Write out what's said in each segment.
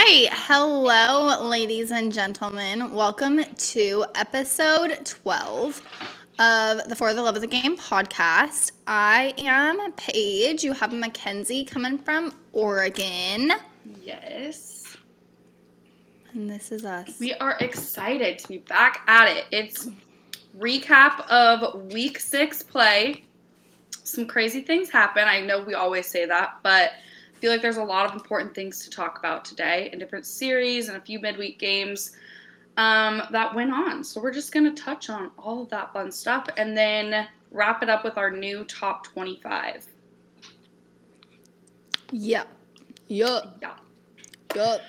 Right. Hello, ladies and gentlemen. Welcome to episode 12 of the For the Love of the Game podcast. I am Paige. You have Mackenzie coming from Oregon. Yes. And this is us. We are excited to be back at it. It's recap of week six play. Some crazy things happen. I know we always say that, but feel like there's a lot of important things to talk about today in different series and a few midweek games um, that went on. So we're just going to touch on all of that fun stuff and then wrap it up with our new top 25. Yep. Yup. Yeah. Yup.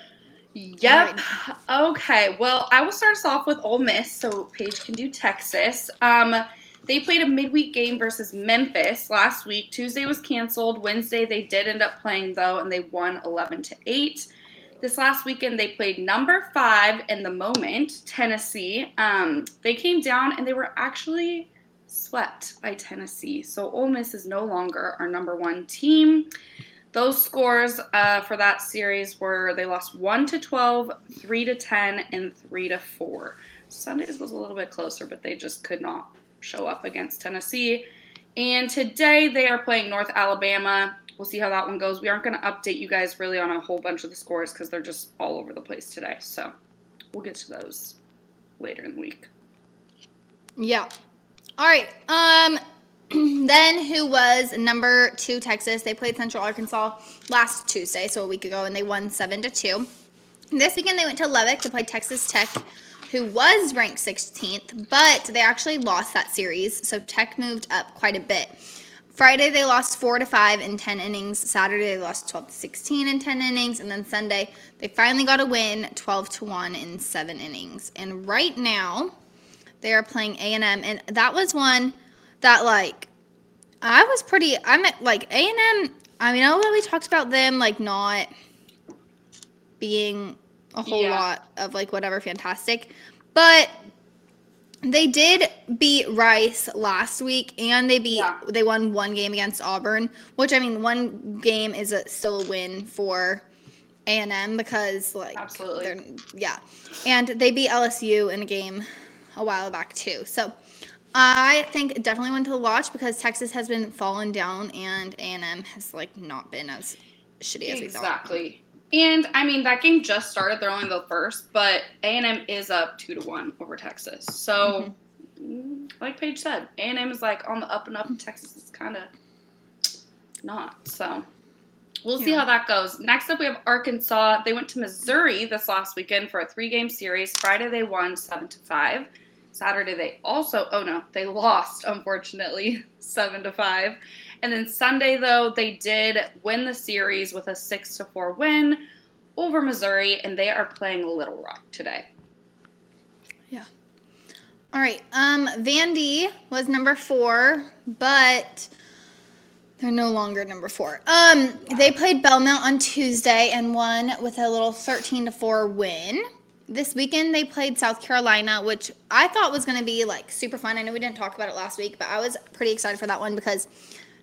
Yep. Okay. Well, I will start us off with Ole Miss, so Paige can do Texas. Um, they played a midweek game versus Memphis last week. Tuesday was canceled. Wednesday they did end up playing though, and they won 11 to eight. This last weekend they played number five in the moment, Tennessee. Um, they came down and they were actually swept by Tennessee. So Ole Miss is no longer our number one team. Those scores uh, for that series were they lost 1 to 12, 3 to 10, and 3 to 4. Sundays was a little bit closer, but they just could not show up against Tennessee. And today they are playing North Alabama. We'll see how that one goes. We aren't going to update you guys really on a whole bunch of the scores because they're just all over the place today. So we'll get to those later in the week. Yeah. All right. Um then who was number 2 Texas? They played Central Arkansas last Tuesday, so a week ago and they won 7 to 2. This weekend they went to Lubbock to play Texas Tech who was ranked 16th, but they actually lost that series, so Tech moved up quite a bit. Friday they lost 4 to 5 in 10 innings. Saturday they lost 12 to 16 in 10 innings, and then Sunday they finally got a win 12 to 1 in 7 innings. And right now they are playing A&M and that was one that like I was pretty I'm at like A&M I mean I know we talked about them like not being a whole Yeah. lot of like whatever fantastic. But they did beat Rice last week and they beat Yeah. they won one game against Auburn, which I mean one game is a, still a win for A&M because like Absolutely. they're yeah. And they beat LSU in a game a while back too. So I think definitely one to watch because Texas has been falling down and A&M has like not been as shitty as we thought. Exactly. And I mean that game just started. They're only the first, but A and M is up two to one over Texas. So, mm, like Paige said, A and M is like on the up and up, and Texas is kind of not. So, we'll see how that goes. Next up, we have Arkansas. They went to Missouri this last weekend for a three-game series. Friday they won seven to five. Saturday they also oh no they lost unfortunately seven to five. And then Sunday, though, they did win the series with a six to four win over Missouri, and they are playing Little Rock today. Yeah. All right. Um, Vandy was number four, but they're no longer number four. Um, they played Belmont on Tuesday and won with a little thirteen to four win. This weekend they played South Carolina, which I thought was going to be like super fun. I know we didn't talk about it last week, but I was pretty excited for that one because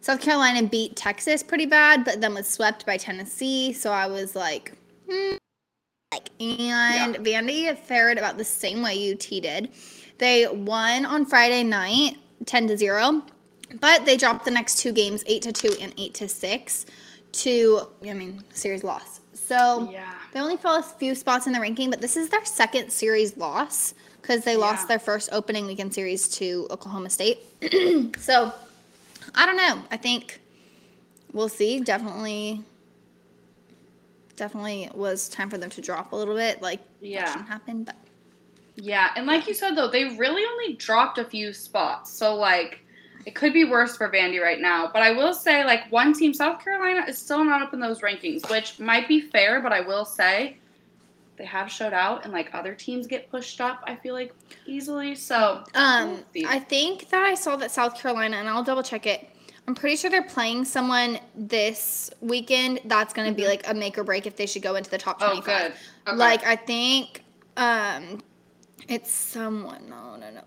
South Carolina beat Texas pretty bad, but then was swept by Tennessee. So I was like, hmm. Like, and Vandy fared about the same way UT did. They won on Friday night, ten to zero, but they dropped the next two games, eight to two and eight to six, to I mean series loss. So Yeah. they only fell a few spots in the ranking, but this is their second series loss because they lost their first opening weekend series to Oklahoma State. so I don't know. I think we'll see. Definitely, definitely was time for them to drop a little bit. Like Yeah. that happen, but Yeah, and like you said though, they really only dropped a few spots. So like it could be worse for Vandy right now. But I will say, like one team, South Carolina, is still not up in those rankings, which might be fair, but I will say they have showed out and like other teams get pushed up, I feel like easily. So Um, we'll. I think that I saw that South Carolina, and I'll double check it. I'm pretty sure they're playing someone this weekend that's going to be Mhm. like a make or break if they should go into the top oh 25. good. Okay. Like I think um it's someone. No, no, no.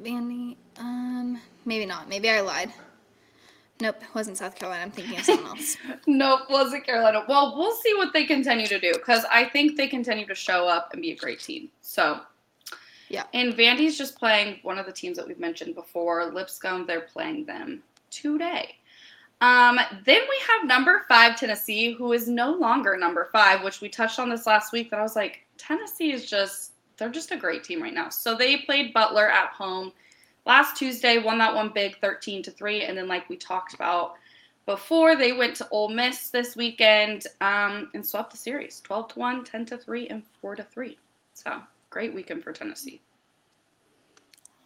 Vandy. Um maybe not. Maybe I lied. Nope, it wasn't South Carolina. I'm thinking of someone else. nope, wasn't Carolina. Well, we'll see what they continue to do because I think they continue to show up and be a great team. So, yeah. And Vandy's just playing one of the teams that we've mentioned before, Lipscomb. They're playing them today. Um, then we have number five Tennessee, who is no longer number five, which we touched on this last week. That I was like, Tennessee is just they're just a great team right now. So they played Butler at home last Tuesday, won that one big 13 to 3. And then, like we talked about before, they went to Ole Miss this weekend um, and swept the series 12 to 1, 10 to 3, and 4 to 3. So great weekend for Tennessee.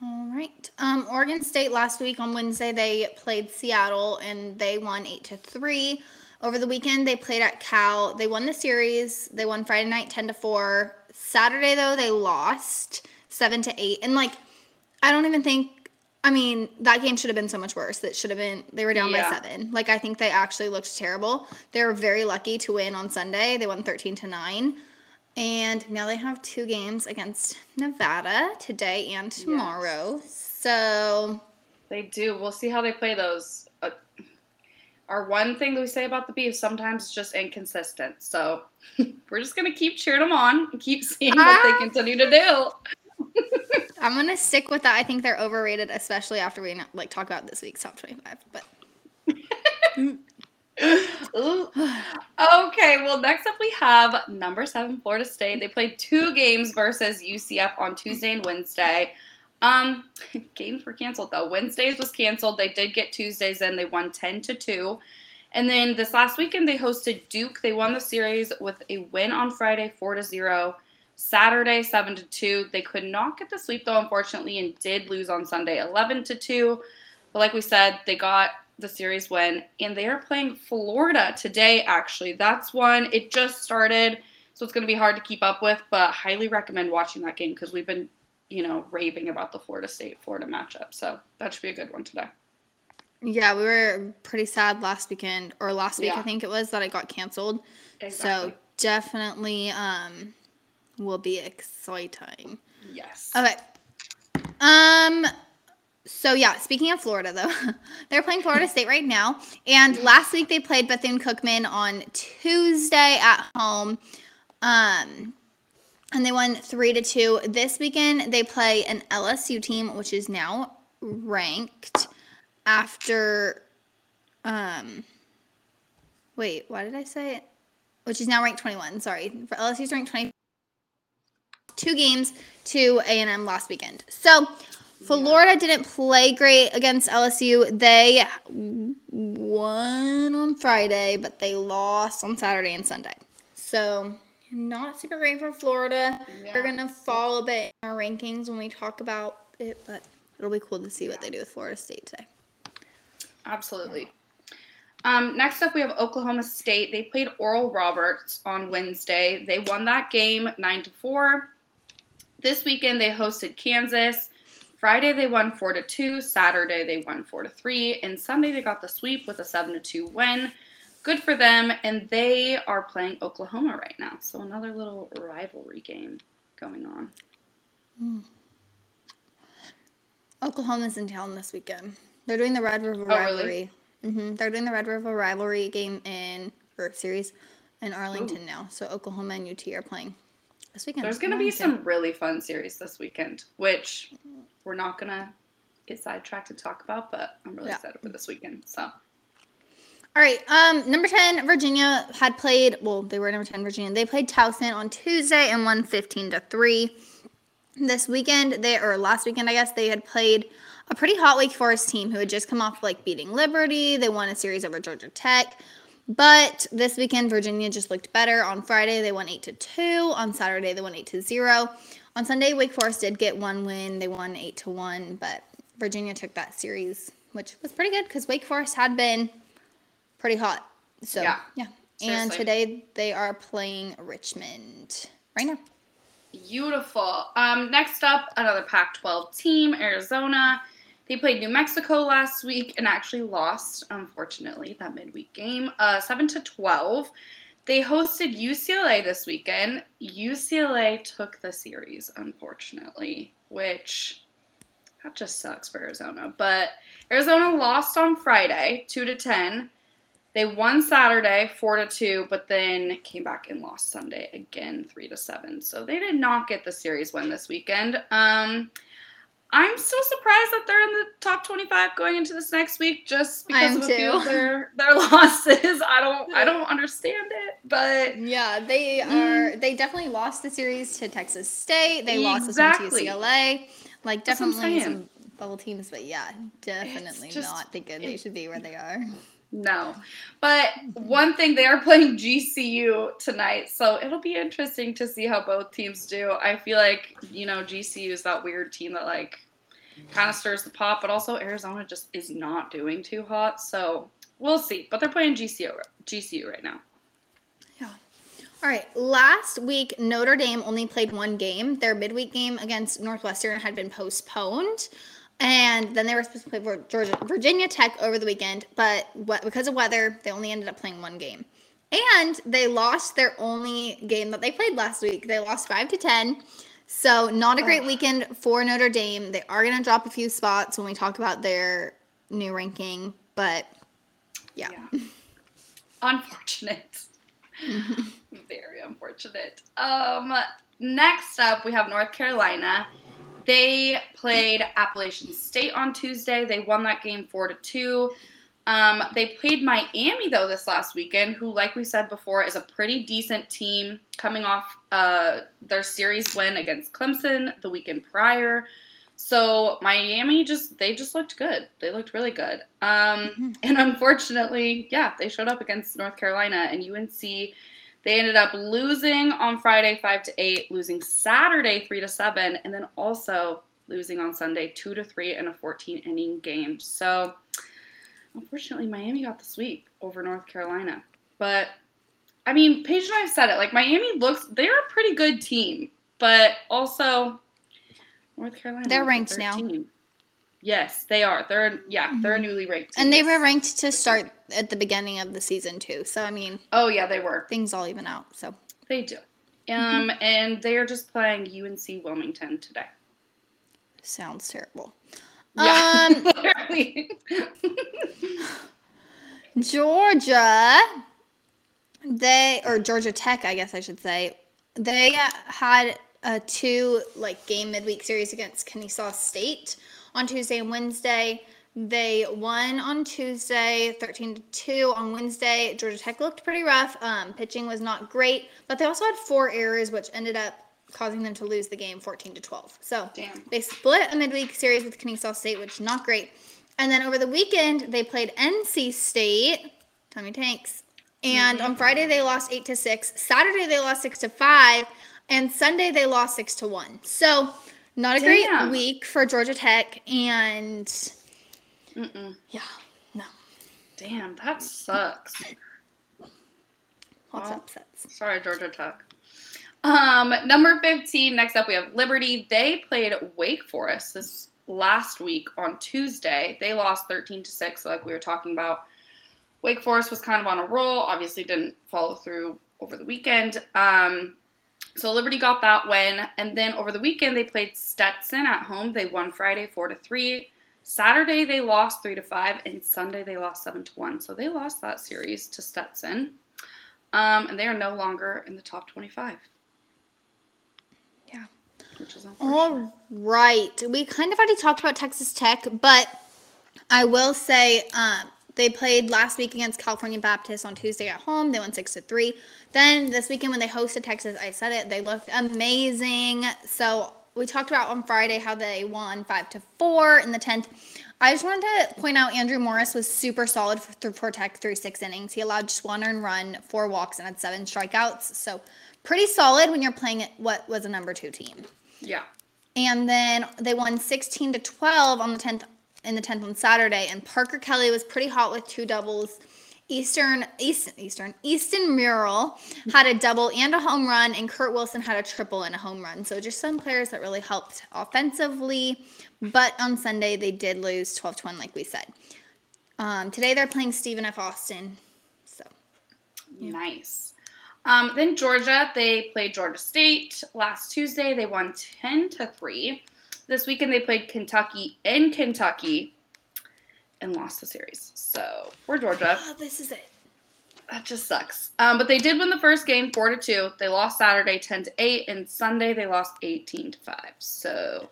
All right. Um, Oregon State last week on Wednesday they played Seattle and they won eight to three. Over the weekend they played at Cal. They won the series. They won Friday night ten to four. Saturday though they lost seven to eight. And like I don't even think I mean, that game should have been so much worse. That should have been they were down yeah. by seven. Like I think they actually looked terrible. They were very lucky to win on Sunday. They won thirteen to nine. And now they have two games against Nevada today and tomorrow. Yes. So they do. We'll see how they play those. Uh, our one thing that we say about the beef sometimes it's just inconsistent. So we're just gonna keep cheering them on and keep seeing what they continue to do. I'm gonna stick with that. I think they're overrated, especially after we like talk about this week's top 25. But okay, well, next up we have number seven Florida State. They played two games versus UCF on Tuesday and Wednesday. Um, games were canceled though. Wednesdays was canceled. They did get Tuesdays in. They won ten to two. And then this last weekend they hosted Duke. They won the series with a win on Friday, four to zero. Saturday, seven to two. They could not get the sweep though, unfortunately, and did lose on Sunday, eleven to two. But like we said, they got the series win, and they are playing Florida today. Actually, that's one. It just started, so it's going to be hard to keep up with. But highly recommend watching that game because we've been, you know, raving about the Florida State Florida matchup. So that should be a good one today. Yeah, we were pretty sad last weekend or last week yeah. I think it was that it got canceled. Exactly. So definitely um will be exciting. Yes. Okay. Um so yeah, speaking of Florida though, they're playing Florida State right now. And last week they played Bethune Cookman on Tuesday at home. Um and they won three to two. This weekend they play an LSU team, which is now ranked after um wait, why did I say it? Which is now ranked 21. Sorry. For LSU's ranked 20 two games to A&M last weekend. So Florida didn't play great against LSU. They won on Friday, but they lost on Saturday and Sunday. So not super great for Florida. Yeah. They're gonna fall a bit in our rankings when we talk about it, but it'll be cool to see what they do with Florida State today. Absolutely. Um, next up, we have Oklahoma State. They played Oral Roberts on Wednesday. They won that game nine to four. This weekend, they hosted Kansas. Friday they won four to two. Saturday they won four to three, and Sunday they got the sweep with a seven to two win. Good for them, and they are playing Oklahoma right now. So another little rivalry game going on. Mm. Oklahoma's in town this weekend. They're doing the Red River oh, rivalry. Really? Mm-hmm. They're doing the Red River rivalry game in or series in Arlington Ooh. now. So Oklahoma and UT are playing this weekend. There's going to be some really fun series this weekend, which we're not going to get sidetracked to talk about, but I'm really yeah. excited for this weekend. So. All right. Um, number 10, Virginia had played, well, they were number 10, Virginia. They played Towson on Tuesday and won 15 to 3. This weekend, they, or last weekend, I guess, they had played a pretty hot Wake Forest team who had just come off like beating Liberty. They won a series over Georgia Tech. But this weekend, Virginia just looked better. On Friday, they won 8 to 2. On Saturday, they won 8 to 0. On Sunday, Wake Forest did get one win. They won 8 to 1, but Virginia took that series, which was pretty good because Wake Forest had been pretty hot. So, yeah. yeah. And today they are playing Richmond right now. Beautiful. Um, next up, another Pac 12 team, Arizona. They played New Mexico last week and actually lost, unfortunately, that midweek game, uh, seven to twelve. They hosted UCLA this weekend. UCLA took the series, unfortunately, which that just sucks for Arizona. But Arizona lost on Friday, two to ten. They won Saturday, four to two, but then came back and lost Sunday again, three to seven. So they did not get the series win this weekend. Um, I'm so surprised that they're in the top 25 going into this next week, just because of a few of their their losses. I don't I don't understand it, but yeah, they mm. are. They definitely lost the series to Texas State. They exactly. lost to UCLA. Like definitely some bubble teams, but yeah, definitely just, not thinking they should be where they are. No. But one thing, they are playing GCU tonight, so it'll be interesting to see how both teams do. I feel like, you know, GCU is that weird team that, like, kind of stirs the pot, but also Arizona just is not doing too hot, so we'll see. But they're playing GCU, GCU right now. Yeah. All right. Last week, Notre Dame only played one game. Their midweek game against Northwestern had been postponed. And then they were supposed to play Georgia, Virginia Tech over the weekend, but what, because of weather, they only ended up playing one game. And they lost their only game that they played last week. They lost five to ten. So not a great weekend for Notre Dame. They are going to drop a few spots when we talk about their new ranking, but yeah. yeah. Unfortunate. Very unfortunate. Um, next up, we have North Carolina. They played Appalachian State on Tuesday. They won that game four to two. Um, they played Miami though this last weekend, who, like we said before, is a pretty decent team coming off uh, their series win against Clemson the weekend prior. So Miami just they just looked good. They looked really good. Um, mm-hmm. and unfortunately, yeah, they showed up against North Carolina and UNC they ended up losing on Friday five to eight, losing Saturday three to seven, and then also losing on Sunday two to three in a 14 inning game. So unfortunately, Miami got the sweep over North Carolina. But I mean, Paige and I have said it. Like Miami looks, they're a pretty good team, but also North Carolina. They're ranked now. Yes, they are. They're yeah, mm-hmm. they're newly ranked. And they were ranked to start at the beginning of the season too. So I mean, oh yeah, they were. Things all even out. So they do. Um, mm-hmm. and they are just playing UNC Wilmington today. Sounds terrible. Yeah, um, Georgia, they or Georgia Tech, I guess I should say, they had a two like game midweek series against Kennesaw State on Tuesday and Wednesday. They won on Tuesday, 13 to 2. On Wednesday, Georgia Tech looked pretty rough. Um, pitching was not great, but they also had four errors, which ended up causing them to lose the game 14 to 12. So Damn. they split a midweek series with Kennesaw State, which is not great. And then over the weekend, they played NC State, Tommy Tanks. And mm-hmm. on Friday, they lost 8 to 6. Saturday, they lost 6 to 5. And Sunday, they lost 6 to 1. So not a great week for Georgia Tech, and Mm-mm. yeah, no. Damn, that sucks. Lots well, of upsets. Sorry, Georgia Tech. Um, number 15, next up we have Liberty. They played Wake Forest this last week on Tuesday. They lost 13 to 6, like we were talking about. Wake Forest was kind of on a roll, obviously didn't follow through over the weekend. Um, so Liberty got that win, and then over the weekend they played Stetson at home. They won Friday four to three. Saturday they lost three to five, and Sunday they lost seven to one. So they lost that series to Stetson, um, and they are no longer in the top twenty-five. Yeah. Which is All right, we kind of already talked about Texas Tech, but I will say um, they played last week against California Baptist on Tuesday at home. They won six to three. Then this weekend when they hosted Texas, I said it, they looked amazing. So we talked about on Friday how they won five to four in the tenth. I just wanted to point out Andrew Morris was super solid for, for Tech through six innings. He allowed just one earned run, four walks, and had seven strikeouts. So pretty solid when you're playing what was a number two team. Yeah. And then they won 16 to 12 on the 10th in the 10th on Saturday. And Parker Kelly was pretty hot with two doubles Eastern Eastern Eastern Easton Murrell had a double and a home run, and Kurt Wilson had a triple and a home run. So just some players that really helped offensively. But on Sunday they did lose 12 to 1, like we said. Um, today they're playing Stephen F. Austin. So yeah. nice. Um, then Georgia, they played Georgia State last Tuesday. They won 10 to 3. This weekend they played Kentucky in Kentucky and lost the series. So we're Georgia. Oh, this is it. That just sucks. Um, but they did win the first game four to two. They lost Saturday ten to eight, and Sunday they lost eighteen to five. So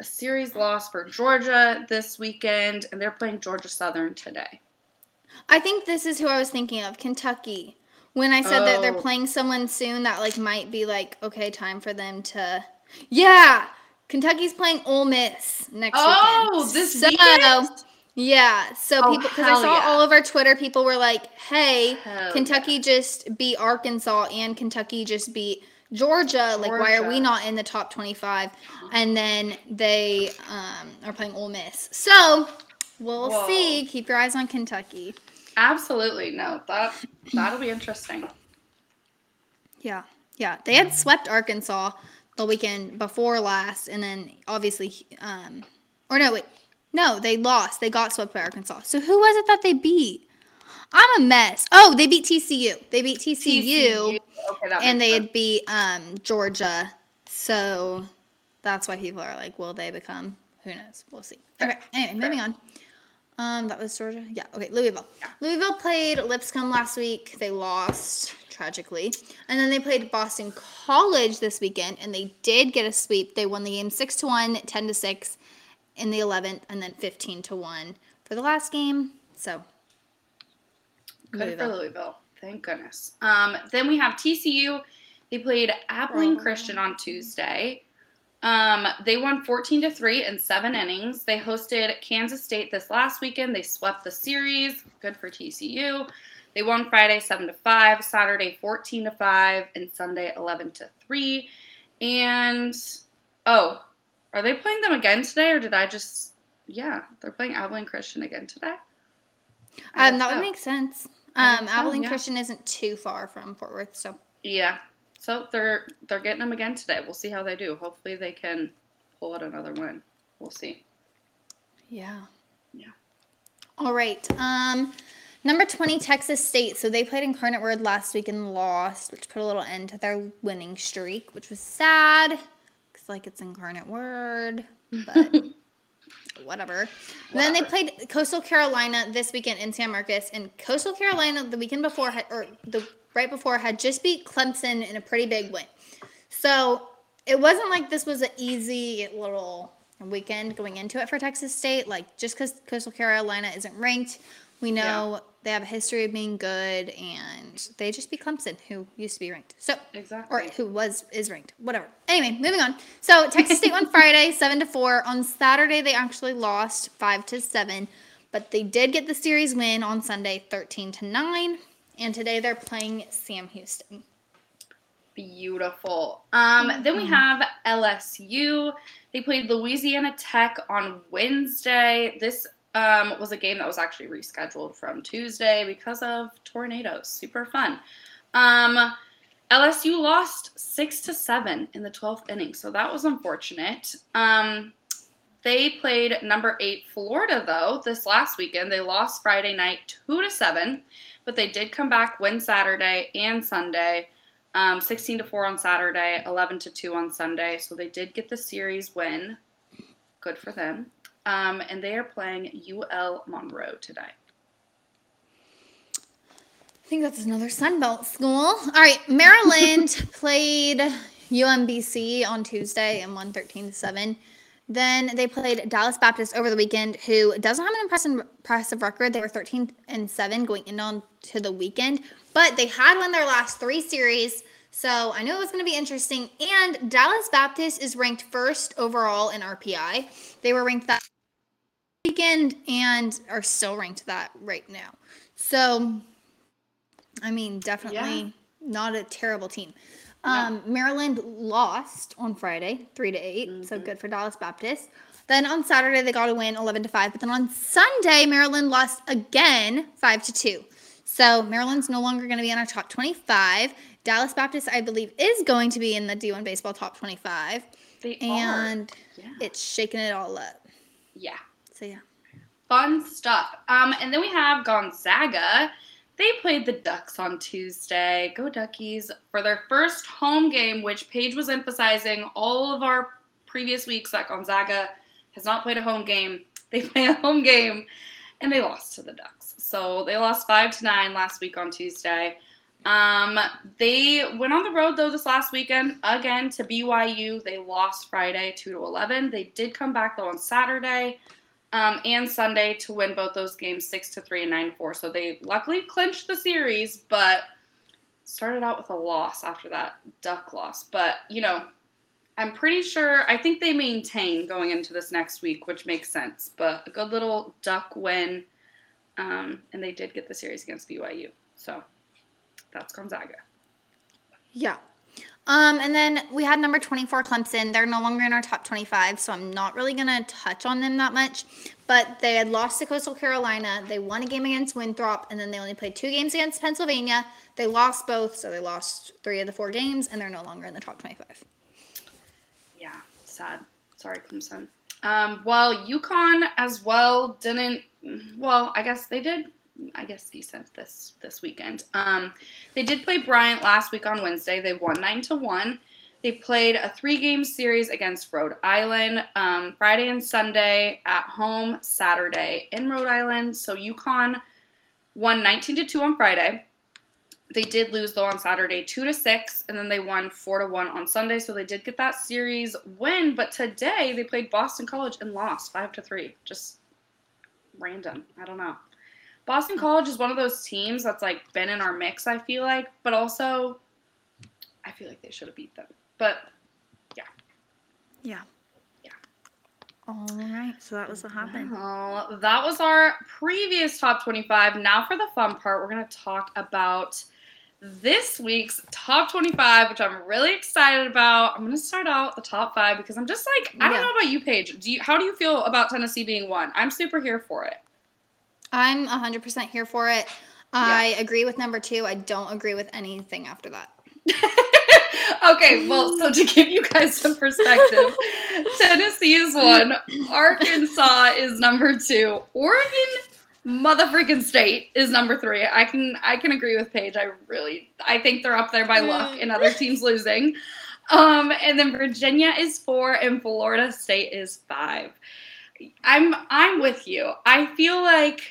a series loss for Georgia this weekend, and they're playing Georgia Southern today. I think this is who I was thinking of, Kentucky. When I said that they're Oh. playing someone soon that like might be like, okay, time for them to Yeah. Kentucky's playing Ole Miss next Oh, weekend. this so, weekend? Yeah. So Oh, people because I saw yeah. all over Twitter people were like, Hey, Hell Kentucky just beat Arkansas and Kentucky just beat Georgia. Like, why are we not in the top 25? And then they um, are playing Ole Miss. So we'll Whoa. see. Keep your eyes on Kentucky. Absolutely no. That that'll be interesting. Yeah. Yeah. They had swept Arkansas the weekend before last. And then obviously, um, or no, wait. No, they lost. They got swept by Arkansas. So who was it that they beat? I'm a mess. Oh, they beat TCU. They beat TCU. Okay, and they had beat um, Georgia. So that's why people are like, will they become? Who knows? We'll see. Okay. Anyway, moving on. Um, that was Georgia. Yeah. Okay. Louisville. Yeah. Louisville played Lipscomb last week. They lost tragically, and then they played Boston College this weekend, and they did get a sweep. They won the game six to one, 10 to six, in the eleventh, and then fifteen to one for the last game. So. Good for Louisville. Louisville. Thank goodness. Um, then we have TCU. They played Abilene Oh. Christian on Tuesday. Um, they won 14 to 3 in seven innings. They hosted Kansas State this last weekend. They swept the series. Good for TCU. They won Friday 7 to 5, Saturday 14 to 5, and Sunday 11 to 3. And oh, are they playing them again today or did I just yeah, they're playing Abilene Christian again today? Um, that would make sense. Um, so, Abilene yeah. Christian isn't too far from Fort Worth, so Yeah. So they're they're getting them again today. We'll see how they do. Hopefully they can pull out another win. We'll see. yeah. Yeah. All right. Um, number twenty, Texas State. So they played Incarnate Word last week and lost, which put a little end to their winning streak, which was sad. Cause like it's Incarnate Word, but whatever. Then they played Coastal Carolina this weekend in San Marcos, and Coastal Carolina the weekend before had, or the right before had just beat Clemson in a pretty big win. So it wasn't like this was an easy little weekend going into it for Texas State. Like just because Coastal Carolina isn't ranked, we know they have a history of being good, and they just beat Clemson, who used to be ranked. So Exactly. or who was is ranked, whatever. Anyway, moving on. So Texas State won Friday, seven to four. On Saturday, they actually lost five to seven, but they did get the series win on Sunday, thirteen to nine. And today they're playing Sam Houston. Beautiful. Um, then Mm-hmm. we have LSU. They played Louisiana Tech on Wednesday. This um, was a game that was actually rescheduled from Tuesday because of tornadoes. Super fun. Um, LSU lost six to seven in the twelfth inning, so that was unfortunate. Um, they played number eight Florida though this last weekend. They lost Friday night two to seven, but they did come back win Saturday and Sunday. Um, 16 to 4 on Saturday, 11 to 2 on Sunday. So they did get the series win. Good for them. Um, and they are playing UL Monroe today. I think that's another Sunbelt school. All right, Maryland played UMBC on Tuesday and won 13 to 7. Then they played Dallas Baptist over the weekend, who doesn't have an impressive, impressive record. They were 13 and 7 going in on to the weekend, but they had won their last three series. So I knew it was going to be interesting. And Dallas Baptist is ranked first overall in RPI. They were ranked that weekend and are still ranked that right now. So, I mean, definitely Yeah. not a terrible team. Um, Maryland lost on Friday, three to 8 So Mhm. good for Dallas Baptist. Then on Saturday they got a win, eleven to five. But then on Sunday Maryland lost again, five to two. So Maryland's no longer going to be in our top twenty-five. Dallas Baptist, I believe, is going to be in the D1 baseball top twenty-five, They and are. Yeah. it's shaking it all up. yeah. So yeah. Fun stuff. Um, and then we have Gonzaga. They played the Ducks on Tuesday. Go Duckies for their first home game, which Paige was emphasizing all of our previous weeks that Gonzaga has not played a home game. They play a home game and they lost to the Ducks. So they lost five to nine last week on Tuesday. Um, they went on the road though this last weekend again to BYU. They lost Friday two to eleven. They did come back though on Saturday um, and Sunday to win both those games six to three and nine to four. So they luckily clinched the series, but started out with a loss after that Duck loss. But you know, I'm pretty sure, I think they maintain going into this next week, which makes sense. But a good little duck win. Um, and they did get the series against BYU. So that's Gonzaga. Yeah. Um, and then we had number 24 Clemson. They're no longer in our top 25, so I'm not really going to touch on them that much. But they had lost to Coastal Carolina. They won a game against Winthrop, and then they only played two games against Pennsylvania. They lost both, so they lost three of the four games, and they're no longer in the top 25 yeah, sad. Sorry, Clemson. Um, well, UConn as well didn't. Well, I guess they did. I guess decent this this weekend. Um, they did play Bryant last week on Wednesday. They won nine to one. They played a three game series against Rhode Island um, Friday and Sunday at home, Saturday in Rhode Island. So UConn won 19 to 2 on Friday. They did lose though on Saturday, two to six, and then they won four to one on Sunday. So they did get that series win. But today they played Boston College and lost five to three. Just random. I don't know. Boston College is one of those teams that's like been in our mix. I feel like, but also, I feel like they should have beat them. But yeah, Yeah. Yeah. All right. So that was what happened. Well, that was our previous top 25. Now for the fun part, we're going to talk about this week's top 25, which I'm really excited about. I'm going to start out the top five because I'm just like, I don't Yeah. know about you, Paige. Do you, how do you feel about Tennessee being one? I'm super here for it. I'm 100% here for it. I agree with number two. I don't agree with anything after that. okay, well, so to give you guys some perspective, Tennessee is one, Arkansas is number two, Oregon motherfucking state is number three. I can I can agree with Paige. I really I think they're up there by luck and other teams losing. Um, and then Virginia is four and Florida State is five. I'm I'm with you. I feel like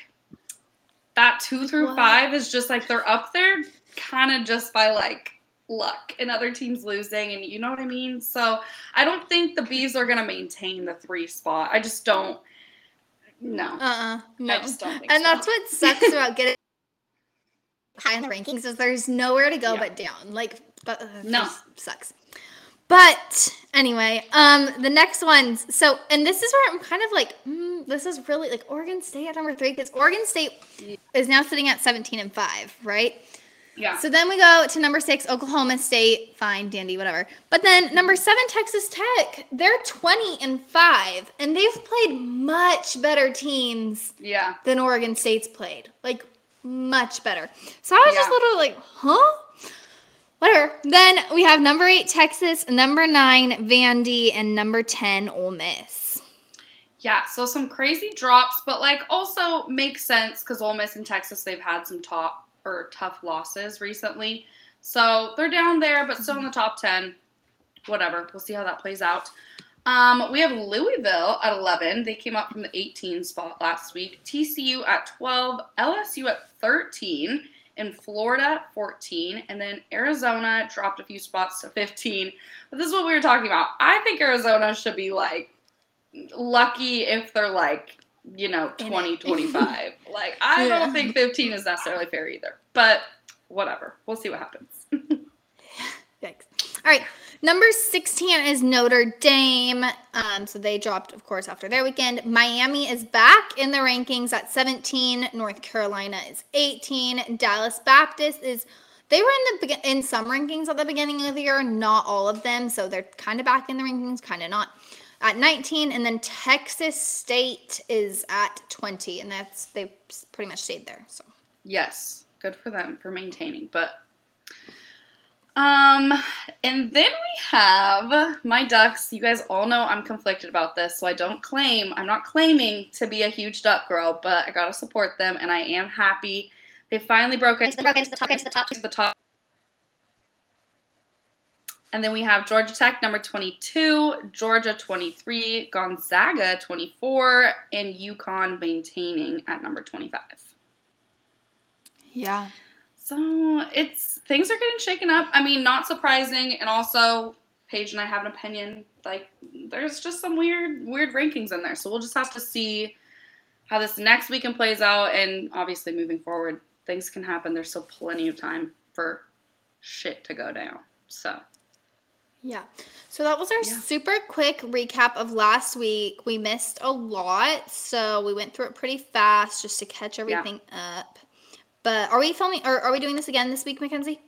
that two through What? five is just like they're up there kind of just by like luck and other teams losing and you know what I mean? So I don't think the bees are gonna maintain the three spot. I just don't no. Uh-uh. No. I just don't think and so. that's what sucks about getting high in the rankings is there's nowhere to go Yeah. but down. Like, but uh, No. sucks. But anyway, um, the next ones. So, and this is where I'm kind of like, mm, this is really like Oregon State at number three because Oregon State is now sitting at 17 and five, right? Yeah. So then we go to number six, Oklahoma State. Fine, dandy, whatever. But then number seven, Texas Tech. They're 20 and five, and they've played much better teams yeah. than Oregon State's played. Like much better. So I was just Yeah. literally like, huh? Whatever. Then we have number eight, Texas, number nine, Vandy, and number 10, Ole Miss. Yeah, so some crazy drops, but like also makes sense because Ole Miss and Texas they've had some top or tough losses recently, so they're down there, but still in the top ten. Whatever, we'll see how that plays out. Um, we have Louisville at 11. They came up from the 18 spot last week. TCU at 12. LSU at 13. In Florida, 14. And then Arizona dropped a few spots to 15. But this is what we were talking about. I think Arizona should be like lucky if they're like, you know, In 20, 25. like, I Yeah. don't think 15 is necessarily fair either. But whatever. We'll see what happens. Thanks. All right. Number 16 is Notre Dame. Um, so they dropped, of course, after their weekend. Miami is back in the rankings at 17. North Carolina is 18. Dallas Baptist is they were in the in some rankings at the beginning of the year, not all of them. So they're kind of back in the rankings, kind of not. At 19, and then Texas State is at 20, and that's they pretty much stayed there. So yes, good for them for maintaining. But um, and then we have my ducks. You guys all know I'm conflicted about this, so I don't claim. I'm not claiming to be a huge duck girl, but I gotta support them, and I am happy they finally broke into broke into the top, into the top. to the top. and then we have Georgia Tech number 22, Georgia 23, Gonzaga 24, and UConn maintaining at number 25. Yeah. So it's things are getting shaken up. I mean, not surprising, and also Paige and I have an opinion. Like, there's just some weird, weird rankings in there. So we'll just have to see how this next weekend plays out, and obviously moving forward, things can happen. There's still plenty of time for shit to go down. So Yeah. So that was our Yeah. super quick recap of last week. We missed a lot, so we went through it pretty fast just to catch everything up. But are we filming or are we doing this again this week, Mackenzie?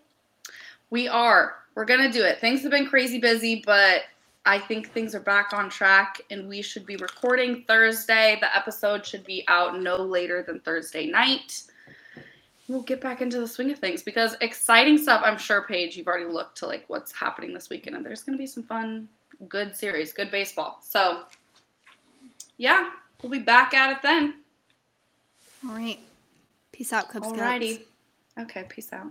we are. We're gonna do it. Things have been crazy busy, but I think things are back on track, and we should be recording Thursday. The episode should be out no later than Thursday night. We'll get back into the swing of things because exciting stuff. I'm sure, Paige, you've already looked to like what's happening this weekend, and there's gonna be some fun, good series, good baseball. So, yeah, we'll be back at it then. All right. Peace out. Scouts. Alrighty. Okay, peace out.